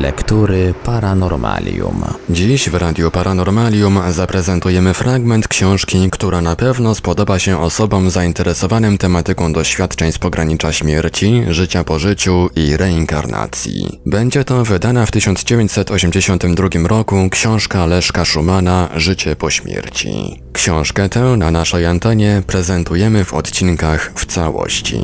Lektury Paranormalium. Dziś w Radiu Paranormalium zaprezentujemy fragment książki, która na pewno spodoba się osobom zainteresowanym tematyką doświadczeń z pogranicza śmierci, życia po życiu i reinkarnacji. Będzie to wydana w 1982 roku książka Leszka Szumana Życie po śmierci. Książkę tę na naszej antenie prezentujemy w odcinkach w całości.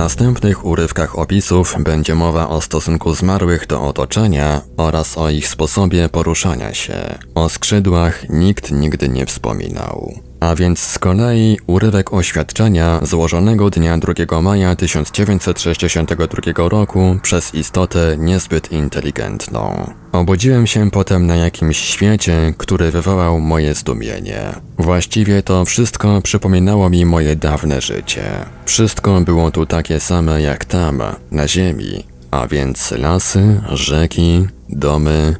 Następnych urywkach opisów będzie mowa o stosunku zmarłych do otoczenia oraz o ich sposobie poruszania się. O skrzydłach nikt nigdy nie wspominał. A więc z kolei urywek oświadczenia złożonego dnia 2 maja 1962 roku przez istotę niezbyt inteligentną. Obudziłem się potem na jakimś świecie, który wywołał moje zdumienie. Właściwie to wszystko przypominało mi moje dawne życie. Wszystko było tu takie same jak tam, na ziemi, a więc lasy, rzeki, domy,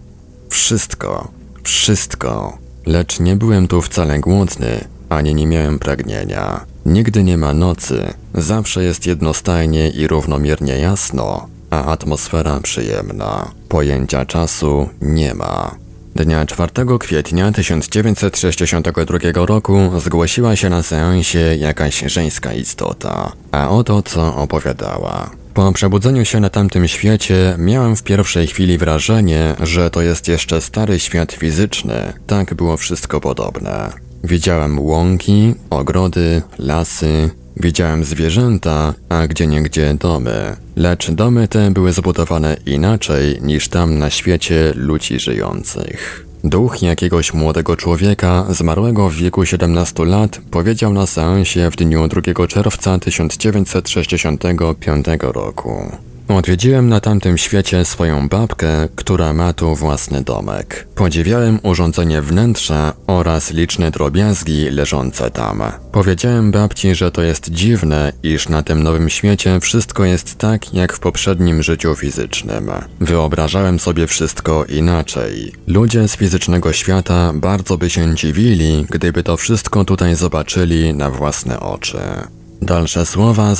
wszystko, wszystko. Lecz nie byłem tu wcale głodny, ani nie miałem pragnienia. Nigdy nie ma nocy, zawsze jest jednostajnie i równomiernie jasno, a atmosfera przyjemna. Pojęcia czasu nie ma. Dnia 4 kwietnia 1962 roku zgłosiła się na seansie jakaś żeńska istota, a oto co opowiadała. Po przebudzeniu się na tamtym świecie miałem w pierwszej chwili wrażenie, że to jest jeszcze stary świat fizyczny, tak było wszystko podobne. Widziałem łąki, ogrody, lasy, widziałem zwierzęta, a gdzieniegdzie domy. Lecz domy te były zbudowane inaczej niż tam na świecie ludzi żyjących. Duch jakiegoś młodego człowieka, zmarłego w wieku 17 lat, powiedział na seansie w dniu 2 czerwca 1965 roku. Odwiedziłem na tamtym świecie swoją babkę, która ma tu własny domek. Podziwiałem urządzenie wnętrza oraz liczne drobiazgi leżące tam. Powiedziałem babci, że to jest dziwne, iż na tym nowym świecie wszystko jest tak, jak w poprzednim życiu fizycznym. Wyobrażałem sobie wszystko inaczej. Ludzie z fizycznego świata bardzo by się dziwili, gdyby to wszystko tutaj zobaczyli na własne oczy. Dalsze słowa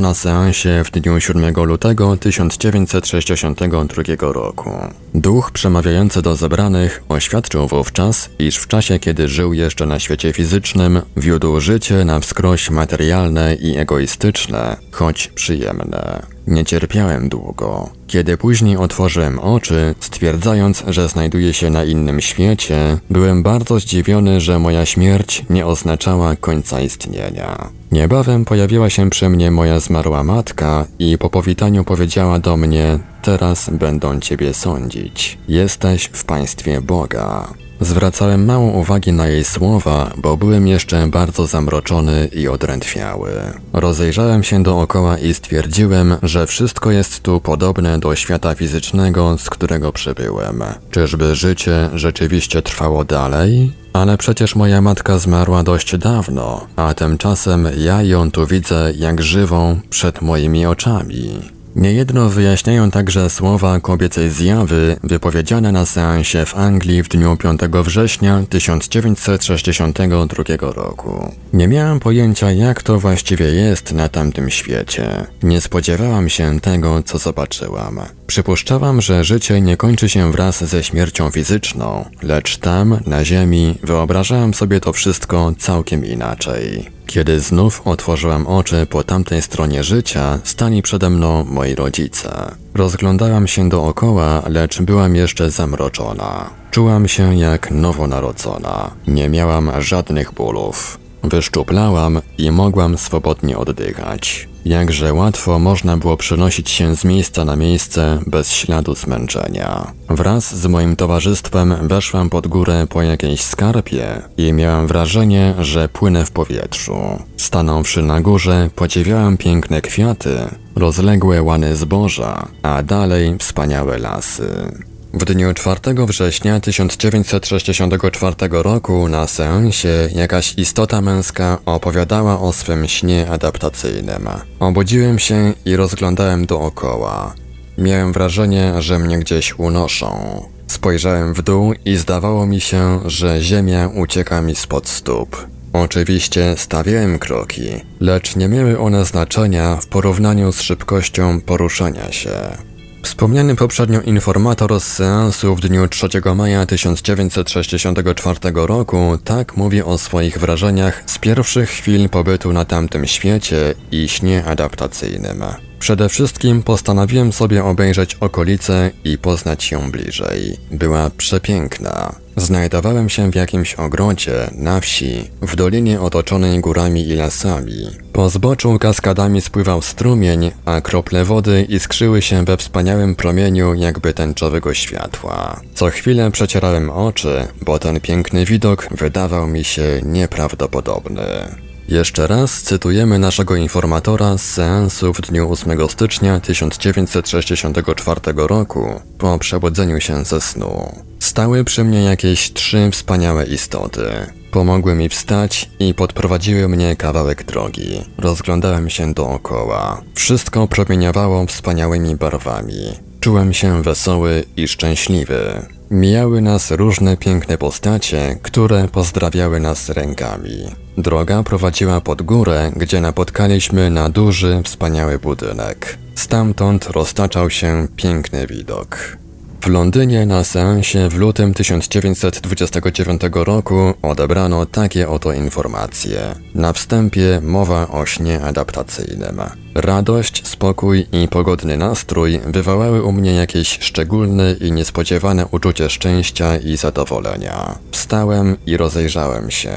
na seansie w dniu 7 lutego 1962 roku. Duch przemawiający do zebranych oświadczył wówczas, iż w czasie kiedy żył jeszcze na świecie fizycznym, wiódł życie na wskroś materialne i egoistyczne, choć przyjemne. Nie cierpiałem długo. Kiedy później otworzyłem oczy, stwierdzając, że znajduję się na innym świecie, byłem bardzo zdziwiony, że moja śmierć nie oznaczała końca istnienia. Niebawem pojawiła się przy mnie moja zmarła matka i po powitaniu powiedziała do mnie: Teraz będą ciebie sądzić. Jesteś w państwie Boga. Zwracałem małą uwagę na jej słowa, bo byłem jeszcze bardzo zamroczony i odrętwiały. Rozejrzałem się dookoła i stwierdziłem, że wszystko jest tu podobne do świata fizycznego, z którego przybyłem. Czyżby życie rzeczywiście trwało dalej? Ale przecież moja matka zmarła dość dawno, a tymczasem ja ją tu widzę jak żywą przed moimi oczami. Niejedno wyjaśniają także słowa kobiecej zjawy wypowiedziane na seansie w Anglii w dniu 5 września 1962 roku. Nie miałam pojęcia jak to właściwie jest na tamtym świecie. Nie spodziewałam się tego, co zobaczyłam. Przypuszczałam, że życie nie kończy się wraz ze śmiercią fizyczną, lecz tam, na ziemi, wyobrażałam sobie to wszystko całkiem inaczej. Kiedy znów otworzyłam oczy po tamtej stronie życia, stali przede mną moi rodzice. Rozglądałam się dookoła, lecz byłam jeszcze zamroczona. Czułam się jak nowonarodzona. Nie miałam żadnych bólów. Wyszczuplałam i mogłam swobodnie oddychać. Jakże łatwo można było przenosić się z miejsca na miejsce bez śladu zmęczenia. Wraz z moim towarzystwem weszłam pod górę po jakiejś skarpie i miałam wrażenie, że płynę w powietrzu. Stanąwszy na górze, podziwiałam piękne kwiaty, rozległe łany zboża, a dalej wspaniałe lasy. W dniu 4 września 1964 roku na seansie jakaś istota męska opowiadała o swym śnie adaptacyjnym. Obudziłem się i rozglądałem dookoła. Miałem wrażenie, że mnie gdzieś unoszą. Spojrzałem w dół i zdawało mi się, że ziemia ucieka mi spod stóp. Oczywiście stawiałem kroki, lecz nie miały one znaczenia w porównaniu z szybkością poruszania się. Wspomniany poprzednio informator z seansu w dniu 3 maja 1964 roku tak mówi o swoich wrażeniach z pierwszych chwil pobytu na tamtym świecie i śnie adaptacyjnym. Przede wszystkim postanowiłem sobie obejrzeć okolice i poznać ją bliżej. Była przepiękna. Znajdowałem się w jakimś ogrodzie, na wsi, w dolinie otoczonej górami i lasami. Po zboczu kaskadami spływał strumień, a krople wody iskrzyły się we wspaniałym promieniu jakby tęczowego światła. Co chwilę przecierałem oczy, bo ten piękny widok wydawał mi się nieprawdopodobny. Jeszcze raz cytujemy naszego informatora z seansu w dniu 8 stycznia 1964 roku po przebudzeniu się ze snu. Stały przy mnie jakieś trzy wspaniałe istoty. Pomogły mi wstać i podprowadziły mnie kawałek drogi. Rozglądałem się dookoła. Wszystko promieniowało wspaniałymi barwami. Czułem się wesoły i szczęśliwy. Mijały nas różne piękne postacie, które pozdrawiały nas rękami. Droga prowadziła pod górę, gdzie napotkaliśmy na duży, wspaniały budynek. Stamtąd roztaczał się piękny widok. W Londynie na seansie w lutym 1929 roku odebrano takie oto informacje. Na wstępie mowa o śnie adaptacyjnym. Radość, spokój i pogodny nastrój wywołały u mnie jakieś szczególne i niespodziewane uczucie szczęścia i zadowolenia. Wstałem i rozejrzałem się.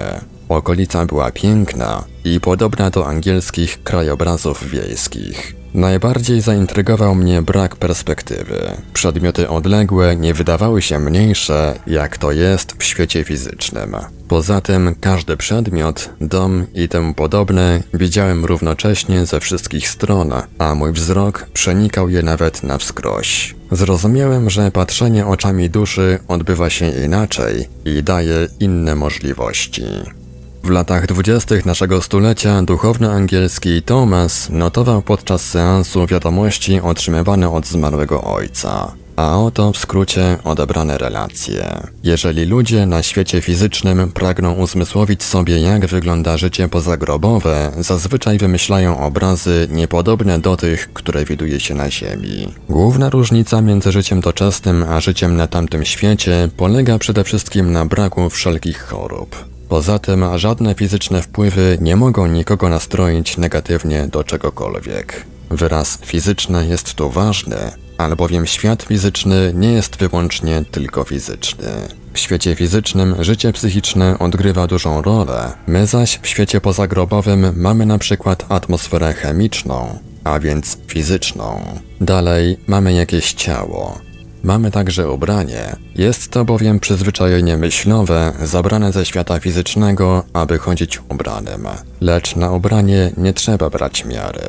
Okolica była piękna i podobna do angielskich krajobrazów wiejskich. Najbardziej zaintrygował mnie brak perspektywy. Przedmioty odległe nie wydawały się mniejsze, jak to jest w świecie fizycznym. Poza tym każdy przedmiot, dom i temu podobne widziałem równocześnie ze wszystkich stron, a mój wzrok przenikał je nawet na wskroś. Zrozumiałem, że patrzenie oczami duszy odbywa się inaczej i daje inne możliwości. W latach dwudziestych naszego stulecia duchowny angielski Thomas notował podczas seansu wiadomości otrzymywane od zmarłego ojca. A oto w skrócie odebrane relacje. Jeżeli ludzie na świecie fizycznym pragną uzmysłowić sobie, jak wygląda życie pozagrobowe, zazwyczaj wymyślają obrazy niepodobne do tych, które widuje się na Ziemi. Główna różnica między życiem doczesnym a życiem na tamtym świecie polega przede wszystkim na braku wszelkich chorób. Poza tym żadne fizyczne wpływy nie mogą nikogo nastroić negatywnie do czegokolwiek. Wyraz fizyczne jest tu ważny, albowiem świat fizyczny nie jest wyłącznie tylko fizyczny. W świecie fizycznym życie psychiczne odgrywa dużą rolę, my zaś w świecie pozagrobowym mamy na przykład atmosferę chemiczną, a więc fizyczną. Dalej mamy jakieś ciało, Mamy także ubranie. Jest to bowiem przyzwyczajenie myślowe zabrane ze świata fizycznego, aby chodzić ubranym. Lecz na ubranie nie trzeba brać miary.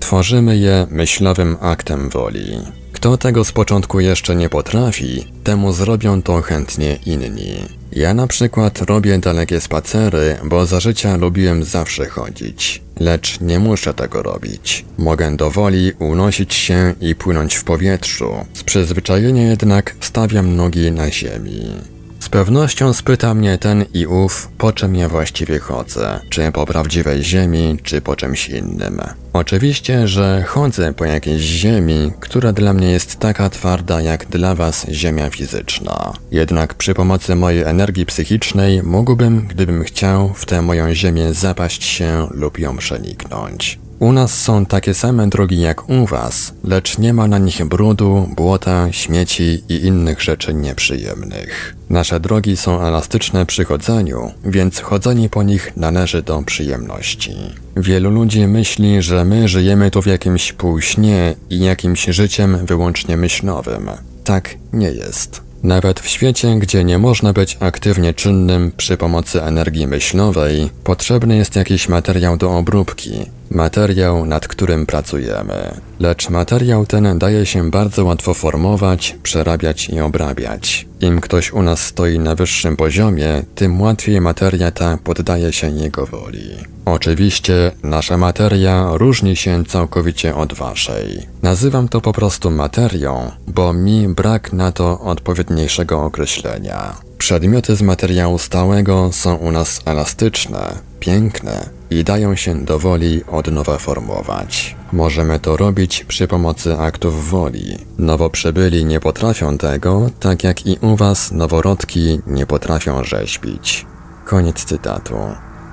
Tworzymy je myślowym aktem woli. Kto tego z początku jeszcze nie potrafi, temu zrobią to chętnie inni. Ja na przykład robię dalekie spacery, bo za życia lubiłem zawsze chodzić. Lecz nie muszę tego robić. Mogę do woli unosić się i płynąć w powietrzu. Z przyzwyczajenia jednak stawiam nogi na ziemi. Z pewnością spyta mnie ten i ów, po czym ja właściwie chodzę, czy po prawdziwej ziemi, czy po czymś innym. Oczywiście, że chodzę po jakiejś ziemi, która dla mnie jest taka twarda jak dla was ziemia fizyczna. Jednak przy pomocy mojej energii psychicznej mógłbym, gdybym chciał, w tę moją ziemię zapaść się lub ją przeniknąć. U nas są takie same drogi jak u was, lecz nie ma na nich brudu, błota, śmieci i innych rzeczy nieprzyjemnych. Nasze drogi są elastyczne przy chodzeniu, więc chodzenie po nich należy do przyjemności. Wielu ludzi myśli, że my żyjemy tu w jakimś półśnie i jakimś życiem wyłącznie myślowym. Tak nie jest. Nawet w świecie, gdzie nie można być aktywnie czynnym przy pomocy energii myślowej, potrzebny jest jakiś materiał do obróbki, materiał, nad którym pracujemy. Lecz materiał ten daje się bardzo łatwo formować, przerabiać i obrabiać. Im ktoś u nas stoi na wyższym poziomie, tym łatwiej materia ta poddaje się jego woli. Oczywiście nasza materia różni się całkowicie od waszej. Nazywam to po prostu materią, bo mi brak na to odpowiedniejszego określenia. Przedmioty z materiału stałego są u nas elastyczne, piękne i dają się do woli od nowa formować. Możemy to robić przy pomocy aktów woli. Nowo przybyli nie potrafią tego, tak jak i u was noworodki nie potrafią rzeźbić. Koniec cytatu.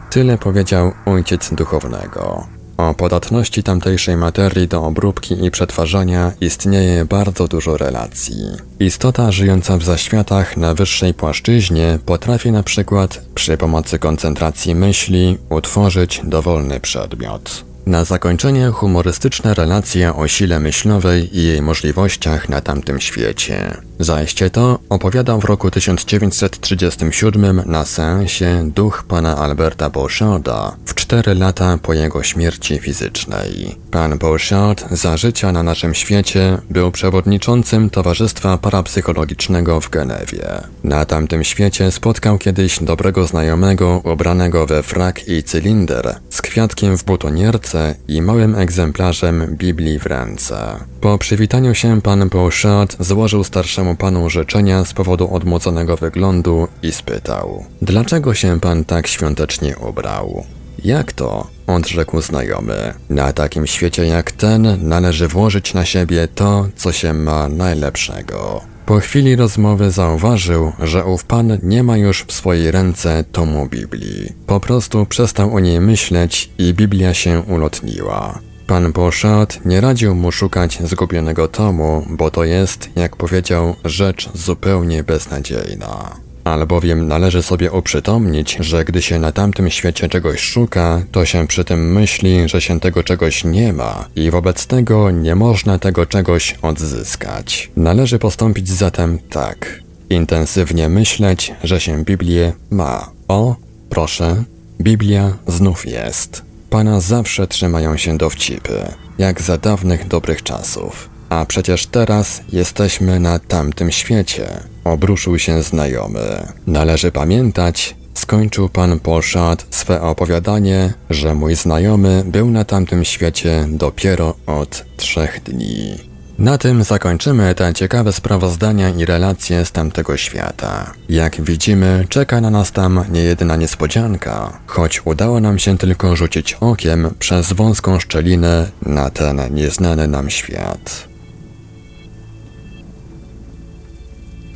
Tyle powiedział ojciec duchownego. O podatności tamtejszej materii do obróbki i przetwarzania istnieje bardzo dużo relacji. Istota żyjąca w zaświatach na wyższej płaszczyźnie potrafi na przykład przy pomocy koncentracji myśli utworzyć dowolny przedmiot. Na zakończenie humorystyczne relacje o sile myślowej i jej możliwościach na tamtym świecie. Zaście to opowiadał w roku 1937 na seansie duch pana Alberta Boucharda w cztery lata po jego śmierci fizycznej. Pan Bouchard za życia na naszym świecie był przewodniczącym Towarzystwa Parapsychologicznego w Genewie. Na tamtym świecie spotkał kiedyś dobrego znajomego ubranego we frak i cylinder z kwiatkiem w butonierce i małym egzemplarzem Biblii w ręce. Po przywitaniu się pan Bouchard złożył starszemu panu życzenia z powodu odmłodzonego wyglądu i spytał: Dlaczego się pan tak świątecznie ubrał? Jak to? Odrzekł znajomy. Na takim świecie jak ten należy włożyć na siebie to, co się ma najlepszego. Po chwili rozmowy zauważył, że ów pan nie ma już w swojej ręce tomu Biblii. Po prostu przestał o niej myśleć i Biblia się ulotniła. Pan Bouchard nie radził mu szukać zgubionego tomu, bo to jest, jak powiedział, rzecz zupełnie beznadziejna. Albowiem należy sobie uprzytomnić, że gdy się na tamtym świecie czegoś szuka, to się przy tym myśli, że się tego czegoś nie ma i wobec tego nie można tego czegoś odzyskać. Należy postąpić zatem tak. Intensywnie myśleć, że się Biblię ma. O, proszę, Biblia znów jest. Pana zawsze trzymają się dowcipy, jak za dawnych dobrych czasów. A przecież teraz jesteśmy na tamtym świecie. Obruszył się znajomy. Należy pamiętać, skończył pan Polszat swe opowiadanie, że mój znajomy był na tamtym świecie dopiero od trzech dni. Na tym zakończymy te ciekawe sprawozdania i relacje z tamtego świata. Jak widzimy, czeka na nas tam niejedna niespodzianka, choć udało nam się tylko rzucić okiem przez wąską szczelinę na ten nieznany nam świat.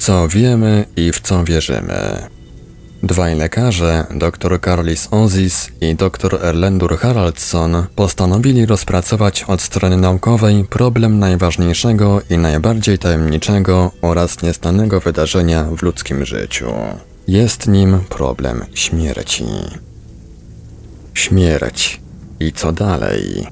Co wiemy i w co wierzymy. Dwaj lekarze, dr Carlis Ozis i dr Erlendur Haraldsson, postanowili rozpracować od strony naukowej problem najważniejszego i najbardziej tajemniczego oraz nieznanego wydarzenia w ludzkim życiu. Jest nim problem śmierci. Śmierć. I co dalej?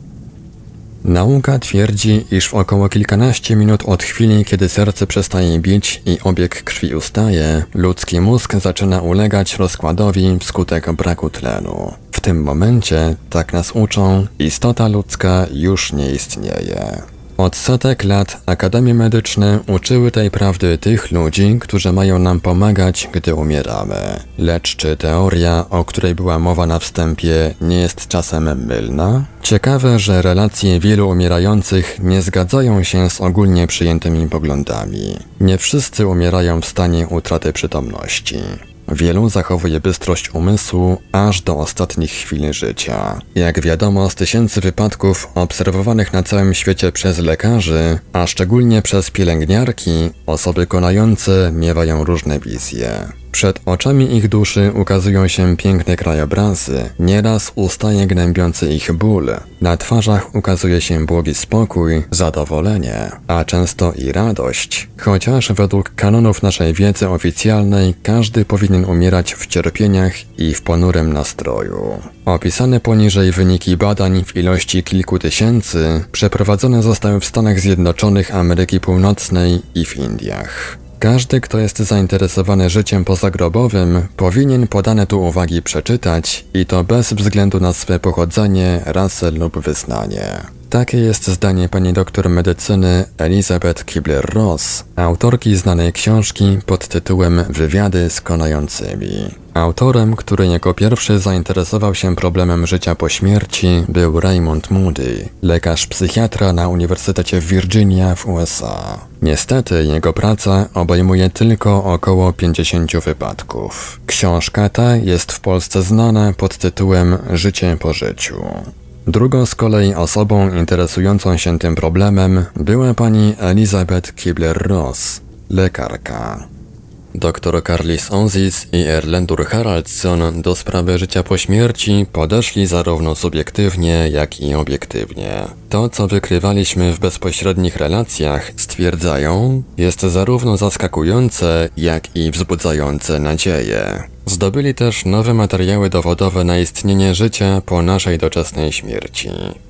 Nauka twierdzi, iż w około kilkanaście minut od chwili, kiedy serce przestaje bić i obieg krwi ustaje, ludzki mózg zaczyna ulegać rozkładowi wskutek braku tlenu. W tym momencie, tak nas uczą, istota ludzka już nie istnieje. Od setek lat akademie medyczne uczyły tej prawdy tych ludzi, którzy mają nam pomagać, gdy umieramy. Lecz czy teoria, o której była mowa na wstępie, nie jest czasem mylna? Ciekawe, że relacje wielu umierających nie zgadzają się z ogólnie przyjętymi poglądami. Nie wszyscy umierają w stanie utraty przytomności. Wielu zachowuje bystrość umysłu aż do ostatnich chwil życia. Jak wiadomo z tysięcy wypadków obserwowanych na całym świecie przez lekarzy, a szczególnie przez pielęgniarki, osoby konające miewają różne wizje. Przed oczami ich duszy ukazują się piękne krajobrazy, nieraz ustaje gnębiący ich ból. Na twarzach ukazuje się błogi spokój, zadowolenie, a często i radość. Chociaż według kanonów naszej wiedzy oficjalnej każdy powinien umierać w cierpieniach i w ponurym nastroju. Opisane poniżej wyniki badań w ilości kilku tysięcy przeprowadzone zostały w Stanach Zjednoczonych Ameryki Północnej i w Indiach. Każdy, kto jest zainteresowany życiem pozagrobowym, powinien podane tu uwagi przeczytać i to bez względu na swe pochodzenie, rasę lub wyznanie. Takie jest zdanie pani doktor medycyny Elizabeth Kibler-Ross, autorki znanej książki pod tytułem Wywiady z konającymi. Autorem, który jako pierwszy zainteresował się problemem życia po śmierci, był Raymond Moody, lekarz psychiatra na Uniwersytecie Virginia w USA. Niestety jego praca obejmuje tylko około 50 wypadków. Książka ta jest w Polsce znana pod tytułem Życie po życiu. Drugą z kolei osobą interesującą się tym problemem była pani Elizabeth Kibler-Ross, lekarka. Dr Carlis Onzis i Erlendur Haraldsson do sprawy życia po śmierci podeszli zarówno subiektywnie, jak i obiektywnie. To, co wykrywaliśmy w bezpośrednich relacjach, stwierdzają, jest zarówno zaskakujące, jak i wzbudzające nadzieję. Zdobyli też nowe materiały dowodowe na istnienie życia po naszej doczesnej śmierci.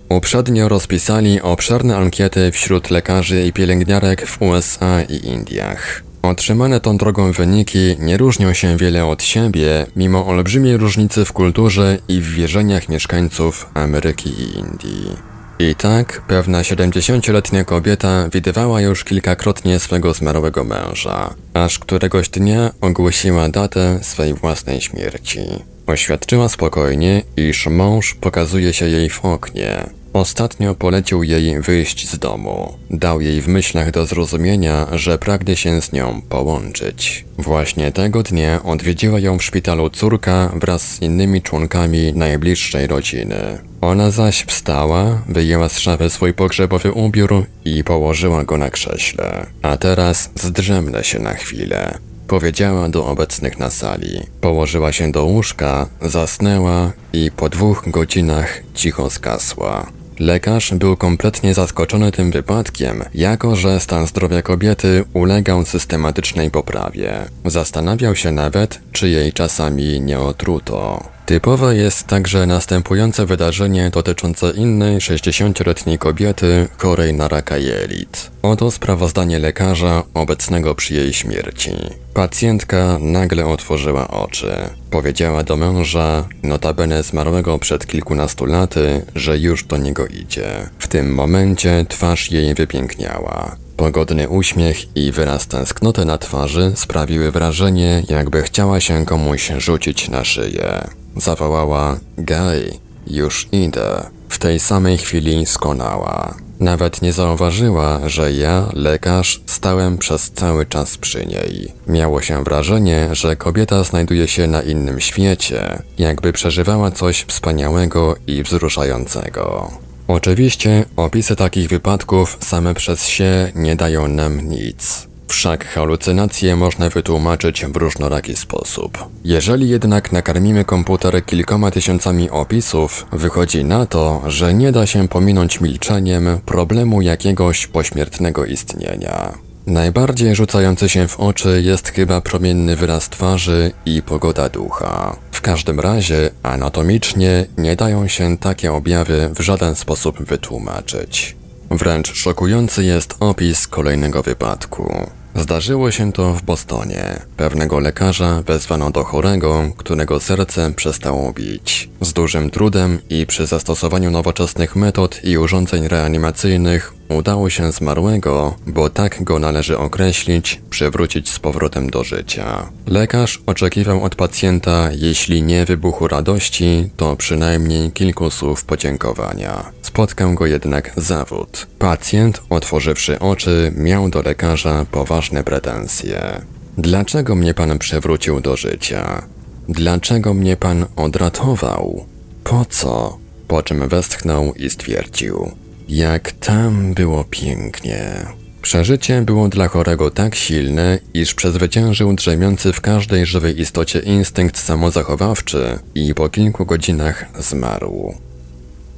Uprzednio rozpisali obszerne ankiety wśród lekarzy i pielęgniarek w USA i Indiach. Otrzymane tą drogą wyniki nie różnią się wiele od siebie, mimo olbrzymiej różnicy w kulturze i w wierzeniach mieszkańców Ameryki i Indii. I tak pewna 70-letnia kobieta widywała już kilkakrotnie swego zmarłego męża, aż któregoś dnia ogłosiła datę swej własnej śmierci. Oświadczyła spokojnie, iż mąż pokazuje się jej w oknie, Ostatnio polecił jej wyjść z domu. Dał jej w myślach do zrozumienia, że pragnie się z nią połączyć. Właśnie tego dnia odwiedziła ją w szpitalu córka wraz z innymi członkami najbliższej rodziny. Ona zaś wstała, wyjęła z szafy swój pogrzebowy ubiór i położyła go na krześle. A teraz zdrzemnę się na chwilę powiedziała do obecnych na sali. Położyła się do łóżka, zasnęła i po dwóch godzinach cicho skasła. Lekarz był kompletnie zaskoczony tym wypadkiem, jako że stan zdrowia kobiety ulegał systematycznej poprawie. Zastanawiał się nawet, czy jej czasami nie otruto. Typowe jest także następujące wydarzenie dotyczące innej 60-letniej kobiety chorej na raka jelit. Oto sprawozdanie lekarza obecnego przy jej śmierci. Pacjentka nagle otworzyła oczy. Powiedziała do męża, notabene zmarłego przed kilkunastu laty, że już do niego idzie. W tym momencie twarz jej wypiękniała. Pogodny uśmiech i wyraz tęsknoty na twarzy sprawiły wrażenie, jakby chciała się komuś rzucić na szyję. Zawołała Gaj, już idę. W tej samej chwili skonała. Nawet nie zauważyła, że ja, lekarz, stałem przez cały czas przy niej. Miało się wrażenie, że kobieta znajduje się na innym świecie, jakby przeżywała coś wspaniałego i wzruszającego. Oczywiście opisy takich wypadków same przez się nie dają nam nic. Wszak halucynacje można wytłumaczyć w różnoraki sposób. Jeżeli jednak nakarmimy komputer kilkoma tysiącami opisów, wychodzi na to, że nie da się pominąć milczeniem problemu jakiegoś pośmiertnego istnienia. Najbardziej rzucający się w oczy jest chyba promienny wyraz twarzy i pogoda ducha. W każdym razie, anatomicznie nie dają się takie objawy w żaden sposób wytłumaczyć. Wręcz szokujący jest opis kolejnego wypadku. Zdarzyło się to w Bostonie. Pewnego lekarza wezwano do chorego, którego serce przestało bić. Z dużym trudem i przy zastosowaniu nowoczesnych metod i urządzeń reanimacyjnych udało się zmarłego, bo tak go należy określić, przywrócić z powrotem do życia. Lekarz oczekiwał od pacjenta, jeśli nie wybuchu radości, to przynajmniej kilku słów podziękowania. Spotkał go jednak zawód. Pacjent, otworzywszy oczy, miał do lekarza poważne pretensje. Dlaczego mnie pan przewrócił do życia? Dlaczego mnie pan odratował? Po co? Po czym westchnął i stwierdził: Jak tam było pięknie. Przeżycie było dla chorego tak silne, iż przezwyciężył drzemiący w każdej żywej istocie instynkt samozachowawczy i po kilku godzinach zmarł.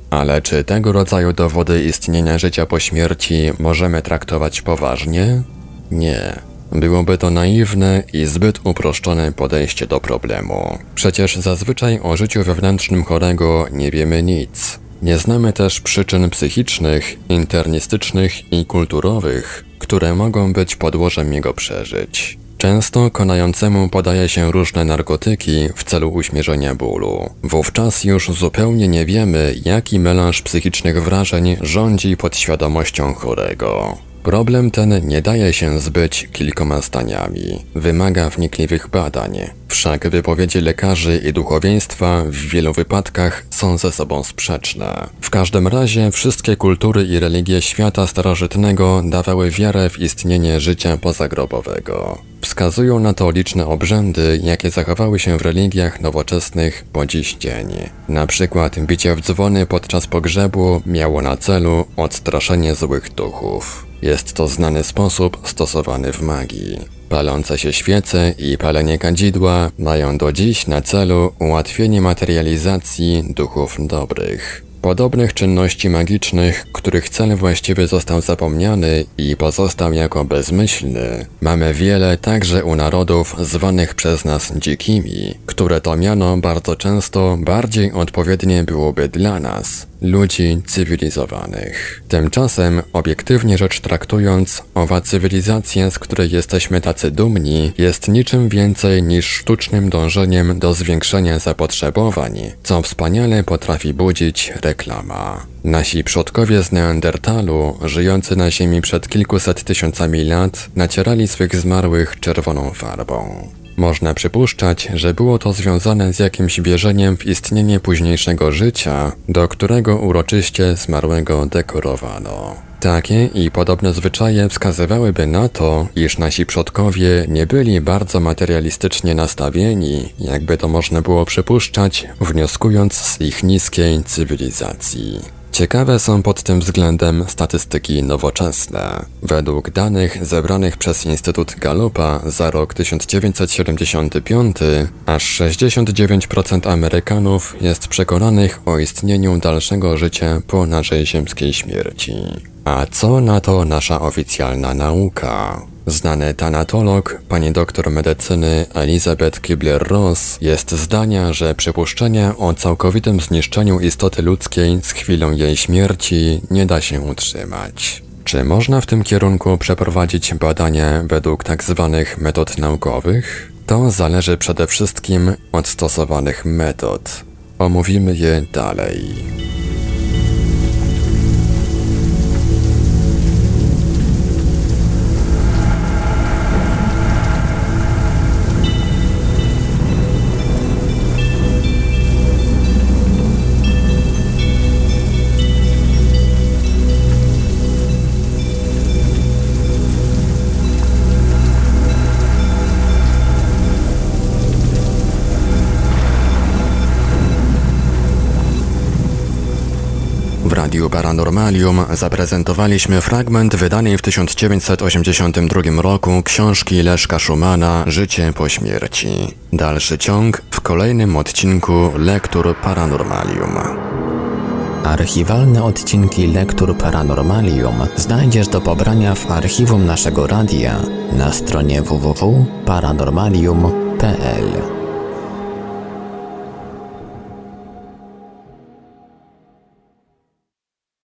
Ale czy tego rodzaju dowody istnienia życia po śmierci możemy traktować poważnie? Nie. Byłoby to naiwne i zbyt uproszczone podejście do problemu. Przecież zazwyczaj o życiu wewnętrznym chorego nie wiemy nic. Nie znamy też przyczyn psychicznych, internistycznych i kulturowych, które mogą być podłożem jego przeżyć. Często konającemu podaje się różne narkotyki w celu uśmierzenia bólu. Wówczas już zupełnie nie wiemy, jaki melanż psychicznych wrażeń rządzi podświadomością chorego. Problem ten nie daje się zbyć kilkoma zdaniami. Wymaga wnikliwych badań. Wszak wypowiedzi lekarzy i duchowieństwa w wielu wypadkach są ze sobą sprzeczne. W każdym razie wszystkie kultury i religie świata starożytnego dawały wiarę w istnienie życia pozagrobowego. Wskazują na to liczne obrzędy, jakie zachowały się w religiach nowoczesnych po dziś dzień. Na przykład bicie w dzwony podczas pogrzebu miało na celu odstraszenie złych duchów. Jest to znany sposób stosowany w magii. Palące się świece i palenie kadzidła mają do dziś na celu ułatwienie materializacji duchów dobrych. Podobnych czynności magicznych, których cel właściwy został zapomniany i pozostał jako bezmyślny, mamy wiele także u narodów zwanych przez nas dzikimi, które to miano bardzo często bardziej odpowiednie byłoby dla nas, ludzi cywilizowanych. Tymczasem, obiektywnie rzecz traktując, owa cywilizacja, z której jesteśmy tacy dumni, jest niczym więcej niż sztucznym dążeniem do zwiększenia zapotrzebowań, co wspaniale potrafi budzić reklama. Nasi przodkowie z Neandertalu, żyjący na Ziemi przed kilkuset tysiącami lat, nacierali swych zmarłych czerwoną farbą. Można przypuszczać, że było to związane z jakimś wierzeniem w istnienie późniejszego życia, do którego uroczyście zmarłego dekorowano. Takie i podobne zwyczaje wskazywałyby na to, iż nasi przodkowie nie byli bardzo materialistycznie nastawieni, jakby to można było przypuszczać, wnioskując z ich niskiej cywilizacji. Ciekawe są pod tym względem statystyki nowoczesne. Według danych zebranych przez Instytut Gallupa za rok 1975, aż 69% Amerykanów jest przekonanych o istnieniu dalszego życia po naszej ziemskiej śmierci. A co na to nasza oficjalna nauka? Znany tanatolog, pani doktor medycyny Elizabeth Kibler-Ross jest zdania, że przypuszczenia o całkowitym zniszczeniu istoty ludzkiej z chwilą jej śmierci nie da się utrzymać. Czy można w tym kierunku przeprowadzić badania według tzw. Tak metod naukowych? To zależy przede wszystkim od stosowanych metod. Omówimy je dalej. Radiu Paranormalium zaprezentowaliśmy fragment wydanej w 1982 roku książki Leszka Szumana Życie po śmierci. Dalszy ciąg w kolejnym odcinku Lektur Paranormalium. Archiwalne odcinki Lektur Paranormalium znajdziesz do pobrania w archiwum naszego radia na stronie www.paranormalium.pl.